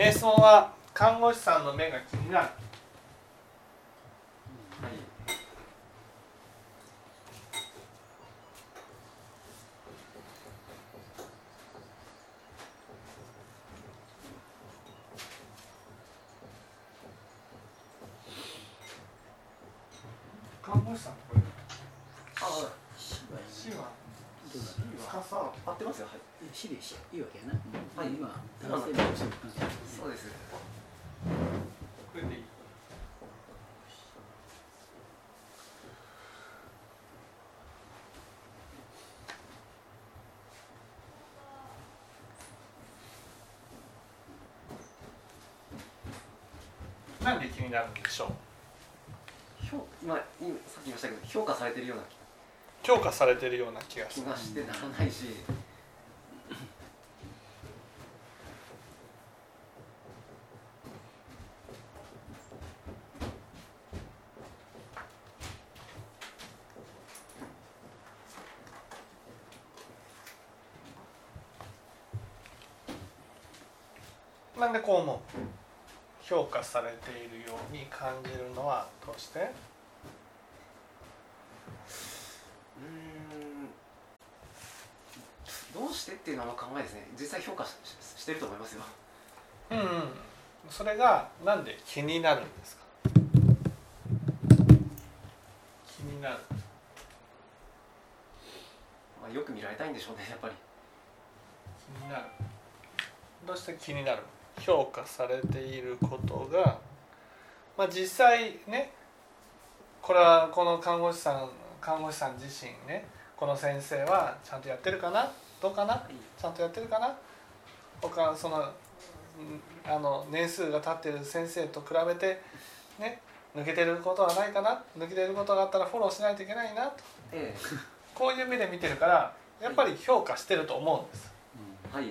えー質問は看護師さんの目が気になるはい看護師さんこれあ死はどうだね司合ってますよはい死でしいいわけやな、はい今男性の人そうですこれでいいなんで気になるんでしょう？評今今さっき言いましたけど評価されてるような評価されてるような気がすがしてならないしなんでこう思う評価されているように感じるのはどうして？うーん。どうしてっていうのは考えですね。実際評価してると思いますよ。うん、うん、それがなんで気になるんですか？気になる。まあ、よく見られたいんでしょうねやっぱり。気になる。どうして気になる評価されていることがまあ実際ねこれはこの看護師さん看護師さん自身ねこの先生はちゃんとやってるかな？どうかな？ちゃんとやってるかな？他そのうんあの年数が経ってる先生と比べてね抜けてることはないかな？抜けてることがあったらフォローしないといけないな？とえ。こういう目で見てるからやっぱり評価してると思うんです、えはい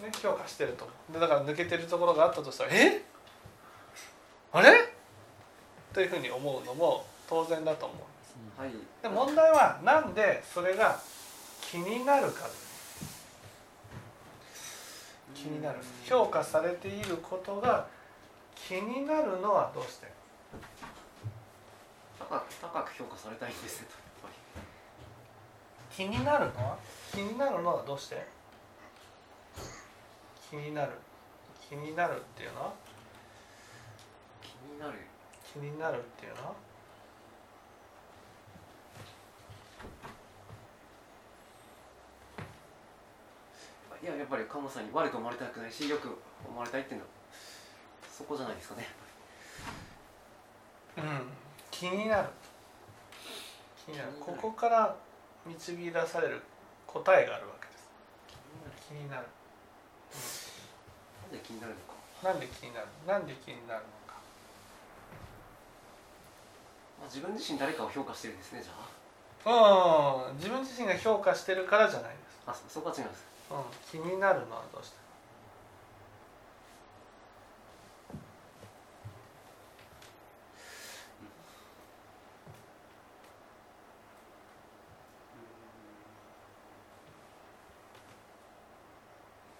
ね、評価してると。でだから抜けてるところがあったとしたら「え？あれ?」というふうに思うのも当然だと思うんです。はい。で問題はなんでそれが気になるか。気になる。評価されていることが気になるのはどうして？高く高く評価されたいんです気になるのは？気になるのはどうして？気になる。気になるっていうの？は気になる気になるっていうの？はいややっぱり看護師さんに悪く思われたくないしよく思われたいっていうのはそこじゃないですかねうん。気になる。気になる。ここから導き出される答えがあるわけです。気になる。なんで気になるのか。なんで気になるなんで気になるのか。まあ、自分自身誰かを評価してるんですねじゃあ。うん。自分自身が評価してるからじゃないです、あそそこは違うんです。うん、気になるのはどうして？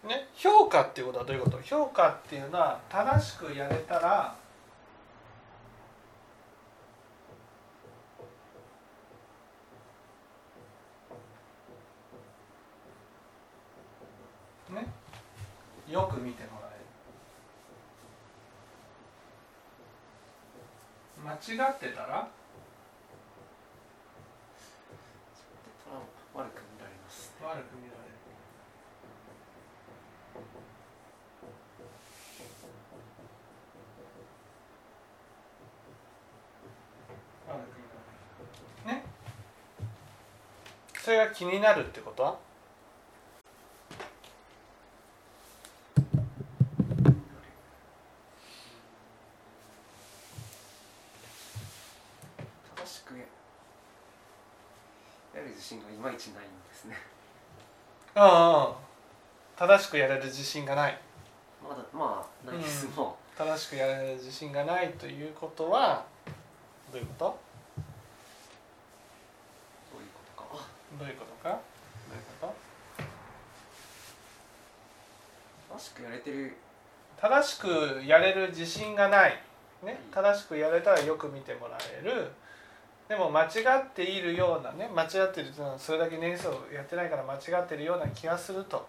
ね、評価っていうことはどういうこと？評価っていうのは正しくやれたらねよく見てもらえる。間違ってたらたら悪く見られます悪く見られる悪く見られるねそれが気になるってこと？は正しくややる自信がいまいちないんですね。ああ正しくやれる自信がない。まだまあないですも正しくやれる自信がないということはどういうことどういうことかどういうことか？どういうこと？正しくやれてる。正しくやれる自信がない、ね、正しくやれたらよく見てもらえる。でも間違っているようなね間違ってるというのはそれだけ年数をやってないから間違ってるような気がすると、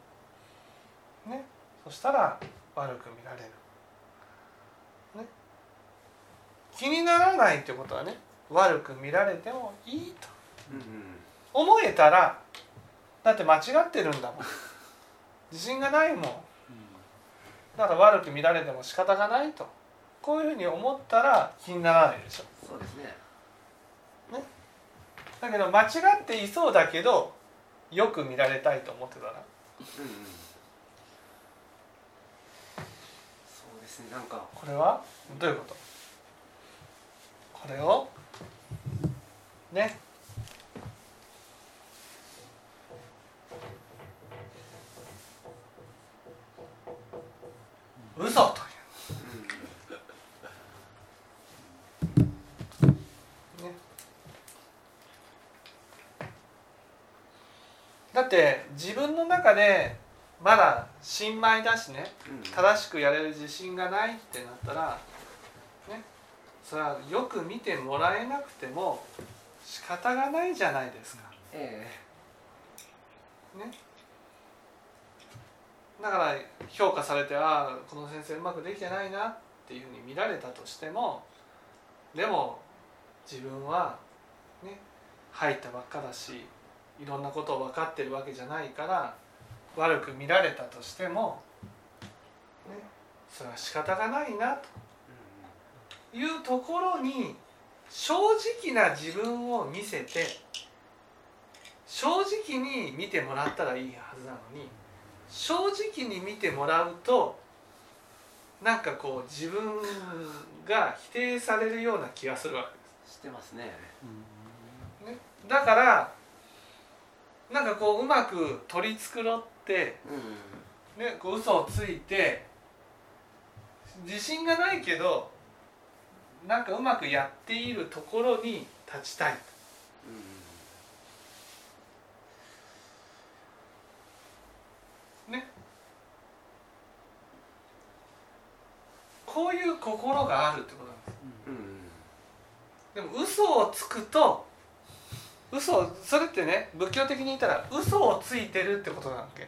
ね、そしたら悪く見られる、ね、気にならないってことはね悪く見られてもいいと。うんうん思えたらだって間違ってるんだもん。自信がないもん。だから悪く見られても仕方がないと。こういうふうに思ったら気にならないでしょ。そうですね。だけど間違っていそうだけどよく見られたいと思ってたらうんうん。そうですね。なんか。これは？どういうこと？これを？ね嘘とうんいう。ね。だって自分の中でまだ新米だしね。うん。正しくやれる自信がないってなったらね。それはよく見てもらえなくても仕方がないじゃないですか。え。ね、だから評価されてああこの先生うまくできてないなっていうふうに見られたとしてもでも自分はね入ったばっかだしいろんなことを分かってるわけじゃないから悪く見られたとしても、ね、それは仕方がないなというところに正直な自分を見せて正直に見てもらったらいいはずなのに正直に見てもらうとなんかこう自分が否定されるような気がするわけです。してますね。ね、だからなんかこううまく取り繕って、うんね、こう嘘をついて自信がないけどなんかうまくやっているところに立ちたいねこういう心があるってことなんです。うん。うん。でも嘘をつくと嘘をそれってね仏教的に言ったら嘘をついてるってことなわけ。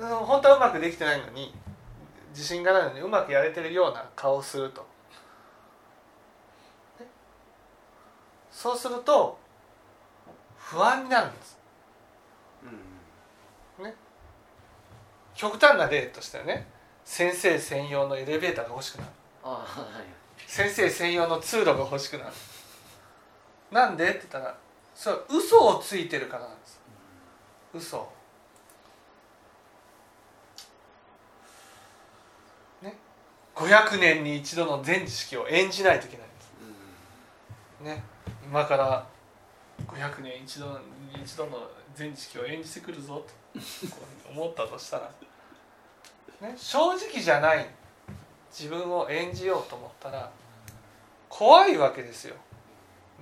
うん。うん本当はうまくできてないのに自信がないのにうまくやれてるような顔をすると。ね。そうすると不安になるんです。うん。うん極端な例としてはね先生専用のエレベーターが欲しくなる。先生専用の通路が欲しくなる。なんで？って言ったらそれは嘘をついてるからなんです。嘘。をね500年に一度の全知識を演じないといけないんです。うん。ね？今から500年一度に一度の全知識を演じてくるぞと思ったとしたら、ね、正直じゃない。自分を演じようと思ったら怖いわけですよ。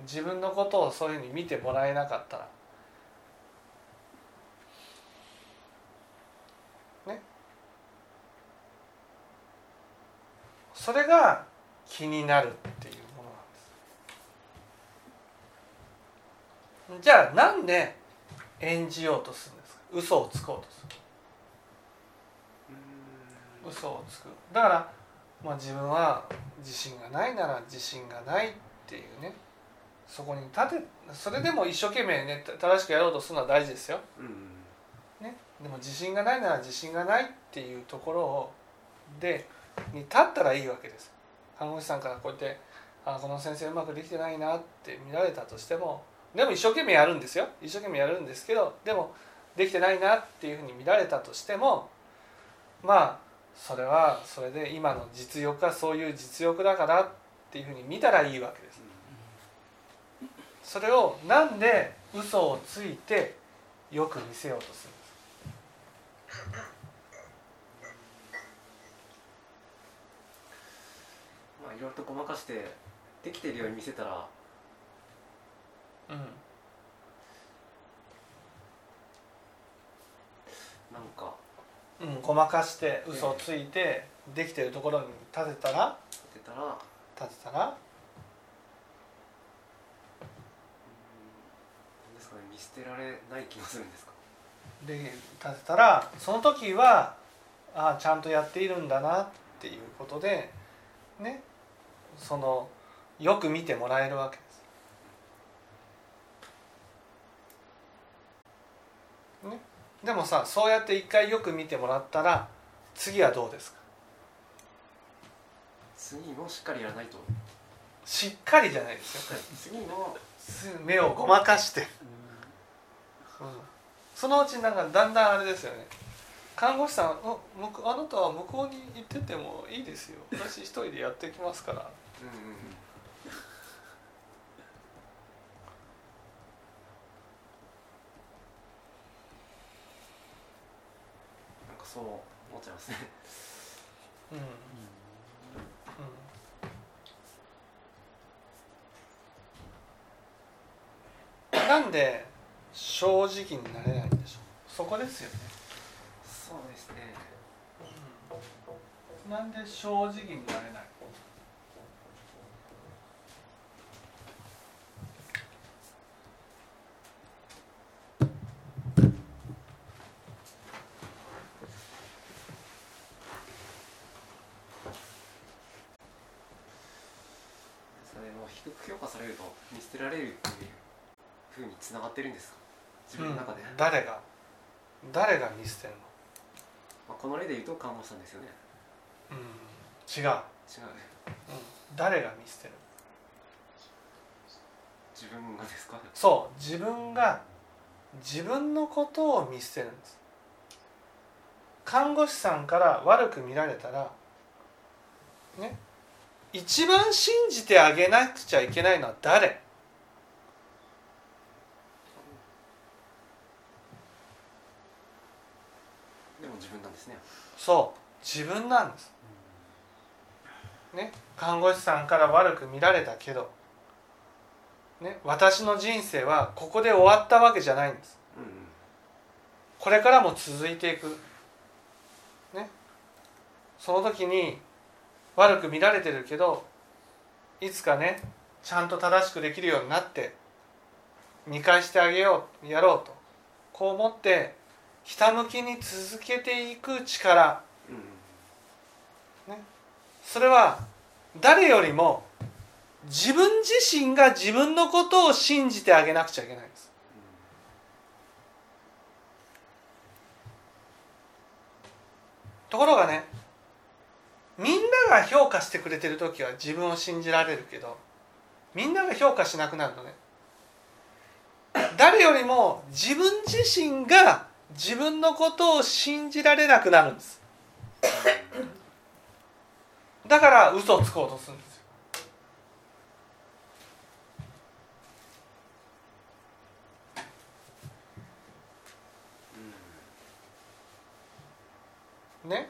自分のことをそういうふうに見てもらえなかったら。ね。それが気になるっていうものなんです。じゃあなんで演じようとするんですか？嘘をつこうとする。嘘をつく。だから、まあ、自分は自信がないなら自信がないっていうね。そこに立てそれでも一生懸命ねた正しくやろうとするのは大事ですよ、ね、でも自信がないなら自信がないっていうところをでに立ったらいいわけです。看護師さんからこうやって「あこの先生うまくできてないな」って見られたとしてもでも一生懸命やるんですよ。一生懸命やるんですけどでもできてないなっていうふうに見られたとしてもまあそれはそれで今の実力はそういう実力だからっていうふうに見たらいいわけです。それをなんで嘘をついてよく見せようとするんですまあいろいろとごまかしてできてるように見せたら。うん。なんかうん、ごまかして嘘をついてできてるところに立てたら出たら立てたらですかね見捨てられない気がするんですか？で立てたらその時はああちゃんとやっているんだなっていうことでねそのよく見てもらえるわけです。ね、でもさそうやって一回よく見てもらったら次はどうですか？次もしっかりやらないと。しっかりじゃないですよ。次も目をごまかして、うん、そのうちなんかだんだんあれですよね。看護師さん「あ向あなたは向こうに行っててもいいですよ。私一人でやってきますからうんうんうんなんかそう思っちゃいますね。うん、うん。なんで正直になれないんでしょう？そこですよね、そうですね。なんで正直になれないそれも低く評価されると見捨てられるっていうふうにつながってるんですか？自分の中で、うん誰が？誰が見捨てるまあ、この例で言うと看護師さんですよね。の、うん、違う、違う。うん、誰が見捨てる？自分がですか？そう自分が自分のことを見捨てるんです。看護師さんから悪く見られたらね一番信じてあげなくちゃいけないのは誰？でも自分なんですね。そう。自分なんです。ね？看護師さんから悪く見られたけど。ね？私の人生はここで終わったわけじゃないんです。うんうん。これからも続いていく。ね？その時に悪く見られてるけどいつかねちゃんと正しくできるようになって見返してあげようやろうと。こう思ってひたむきに続けていく力。うん。うんそれは誰よりも自分自身が自分のことを信じてあげなくちゃいけないんです。ところがねみんなが評価してくれてる時は自分を信じられるけどみんなが評価しなくなるのね。誰よりも自分自身が自分のことを信じられなくなるんです。だから嘘をつこうとするんですよね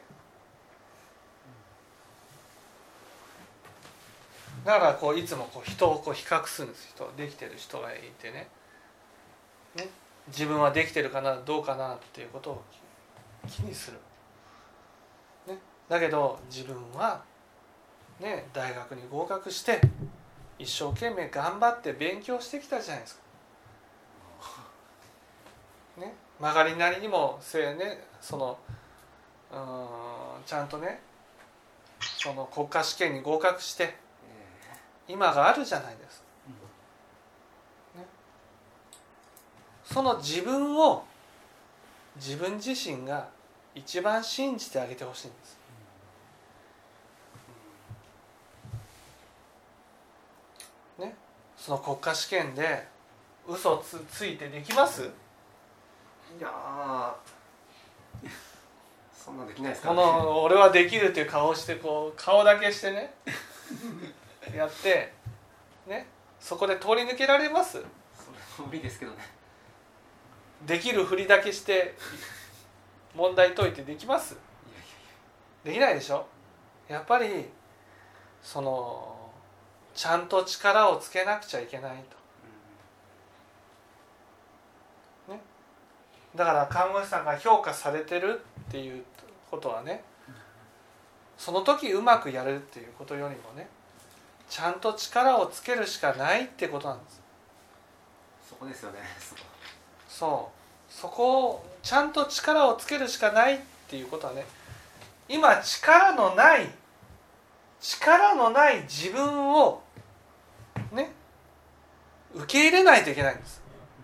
だからこういつもこう人をこう比較するんです人できてる人がいてね。ね。自分はできてるかなどうかなっていうことを気にする、ね、だけど自分は、ね、大学に合格して一生懸命頑張って勉強してきたじゃないですか。ね、曲がりなりにもせいねそのうんちゃんとねその国家試験に合格して今があるじゃないですか。ね、その自分を自分自身が一番信じてあげてほしいんです。ね、その国家試験で嘘つついてできます？ーいやー。そんなんできないですかね。の俺はできるっていう顔をしてこう顔だけしてね やってねそこで通り抜けられます。それも無理ですけどね。できるふりだけして問題解いてできます。できないでしょ？やっぱりそのちゃんと力をつけなくちゃいけないと。だから看護師さんが評価されてるっっていうことはねその時うまくやるっていうことよりもねちゃんと力をつけるしかないってことなんです。そこですよね。そう。そこをちゃんと力をつけるしかないっていうことはね今力のない力のない自分をね受け入れないといけないんです。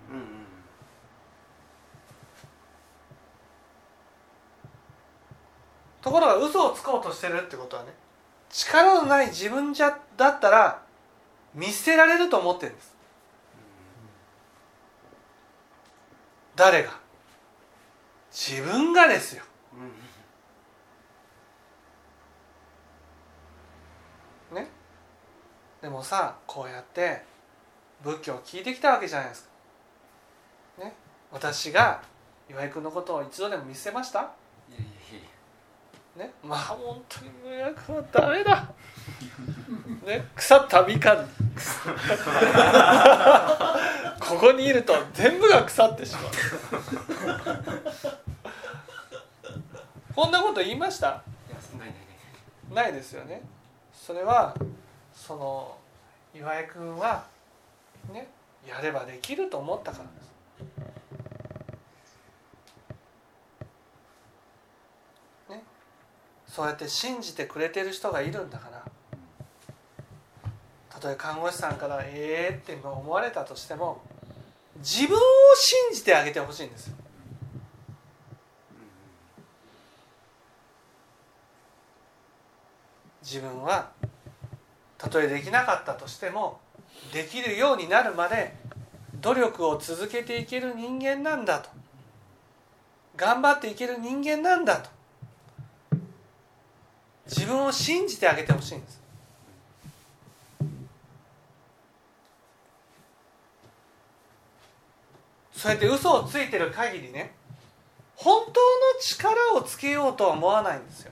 うんうん。ところが嘘をつこうとしてるってことはね力のない自分じゃだったら見捨てられると思ってるんです。誰が？自分がですよ。ね？でもさこうやって仏教を聞いてきたわけじゃないですか。ね？私が岩井君のことを一度でも見せました？ね？まあ本当に無役はダメだね腐ったみかんここにいると全部が腐ってしまう。こんなこと言いました？いやないないないないですよね。それはその岩井君はねやればできると思ったからです。ね。そうやって信じてくれてる人がいるんだからたとえ看護師さんから「ええー」って思われたとしても自分を信じてあげてほしいんです自分はたとえできなかったとしてもできるようになるまで努力を続けていける人間なんだと。頑張っていける人間なんだと。自分を信じてあげてほしいんです。そうやって嘘をついてる限りね本当の力をつけようとは思わないんですよ。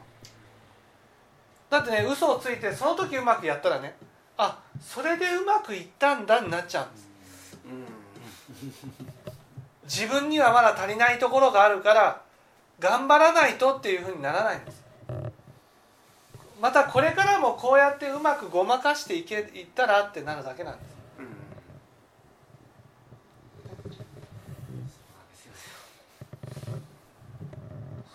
だってね嘘をついてその時うまくやったらねあそれでうまくいったんだになっちゃうんです。うん。自分にはまだ足りないところがあるから頑張らないとっていうふうにならないんです。またこれからもこうやってうまくごまかしていけいったらってなるだけなんですうんそうなんですよ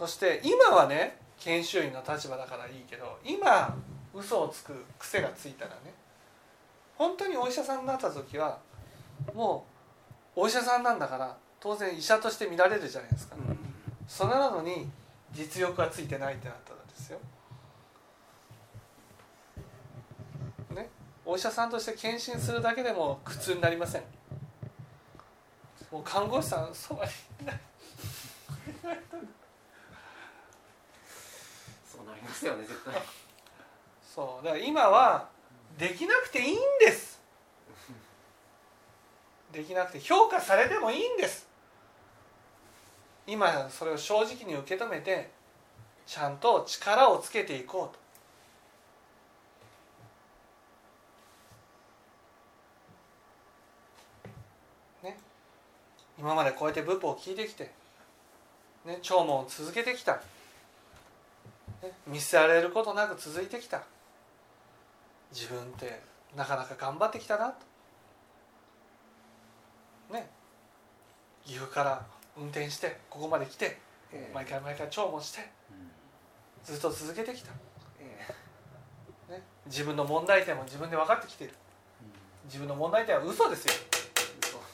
そして今はね研修医の立場だからいいけど今嘘をつく癖がついたらね本当にお医者さんになった時はもうお医者さんなんだから当然医者として見られるじゃないですか、うんそれなのに実力がついてないってなったらですよ。ね、お医者さんとして検診するだけでも苦痛になりません。もう看護師さんそばにいないそうなりますよね絶対そうだから今はできなくていいんです。できなくて評価されてもいいんです。今それを正直に受け止めてちゃんと力をつけていこうと。ね、今までこうやって仏法を聞いてきて、ね、聴聞を続けてきた、見捨てられることなく続いてきた。自分ってなかなか頑張ってきたなと。ね。岐阜から運転してここまで来てええ。毎回毎回聴聞してずっと続けてきた、えね、自分の問題点も自分で分かってきている自分の問題点は嘘ですよえ嘘で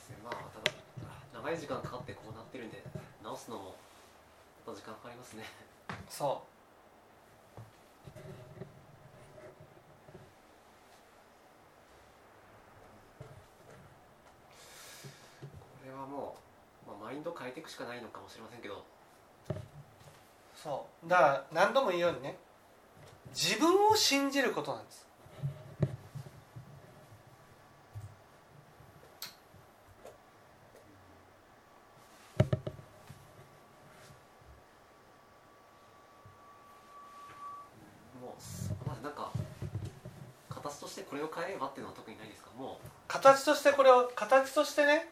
すねまあただ長い時間かかってこうなってるんで直すのもまた時間かかりますね。そこれはもう、まあ、マインド変えていくしかないのかもしれませんけど。うそう。だから何度も言うようにね。自分を信じることなんですもうまずなんか形とししてこれを変えればっていうのは特にないですかも形としてこれを形としてね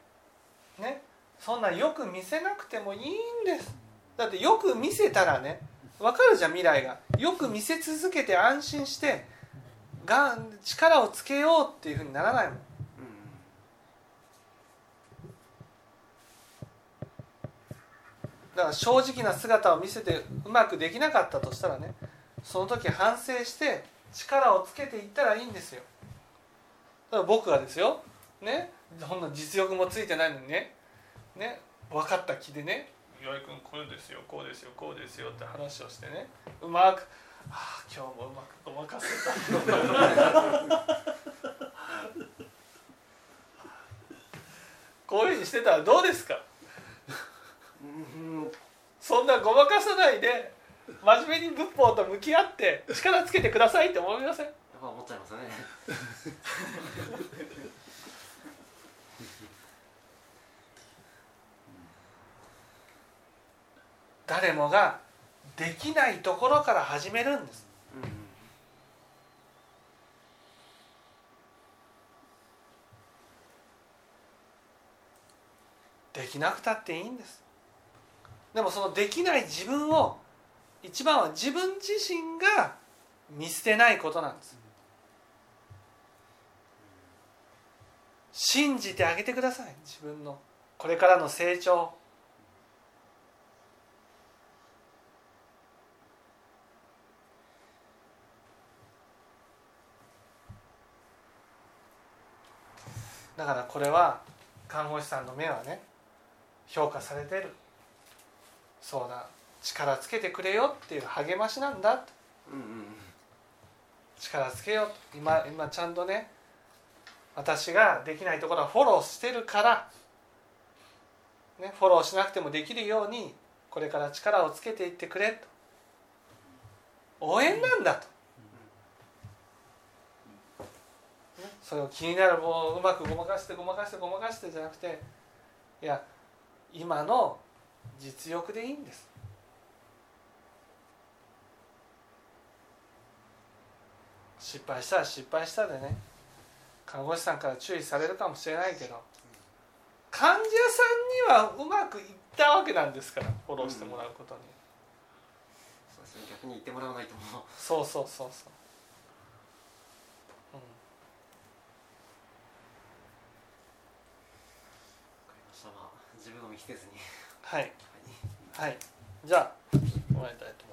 ねそんなよく見せなくてもいいんです。だってよく見せたらね分かるじゃん未来が。よく見せ続けて安心してがん力をつけようっていうふうにならないもん。う、うんだから正直な姿を見せてうまくできなかったとしたらねその時反省して力をつけていったらいいんですよ。だ僕がですよねほんな実力もついてないのにねね分かった気でね。岩井君こうですよこうですよこうですよって話をしてね。うまく「ああ今日もうまくごまかせた」こういうふうにしてたらどうですか？うんそんなごまかさないで真面目に仏法と向き合って力つけてくださいって思いませんやっぱ思っちゃいますよね誰もができないところから始めるんです。うんできなくたっていいんです。でもそのできない自分を一番は自分自身が見捨てないことなんです。信じてあげてください。自分のこれからの成長だからこれは看護師さんの目はね評価されてる。そうだ。力つけてくれよっていう励ましなんだ。とうんうん力つけよう。と今今ちゃんとね私ができないところはフォローしてるから、ね、フォローしなくてもできるようにこれから力をつけていってくれと。応援なんだと、ね、それを気になるもううまくごまかしてごまかしてごまかしてじゃなくていや今の実力でいいんです。失敗したら失敗したでね。看護師さんから注意されるかもしれないけど患者さんにはうまくいったわけなんですからフォローしてもらうことに、そうですね。逆に言ってもらわないともう。そうそうそうそう、うん、りましたまあ自分を見捨てずに。はい。はい。はい。じゃあ終わりたいと思います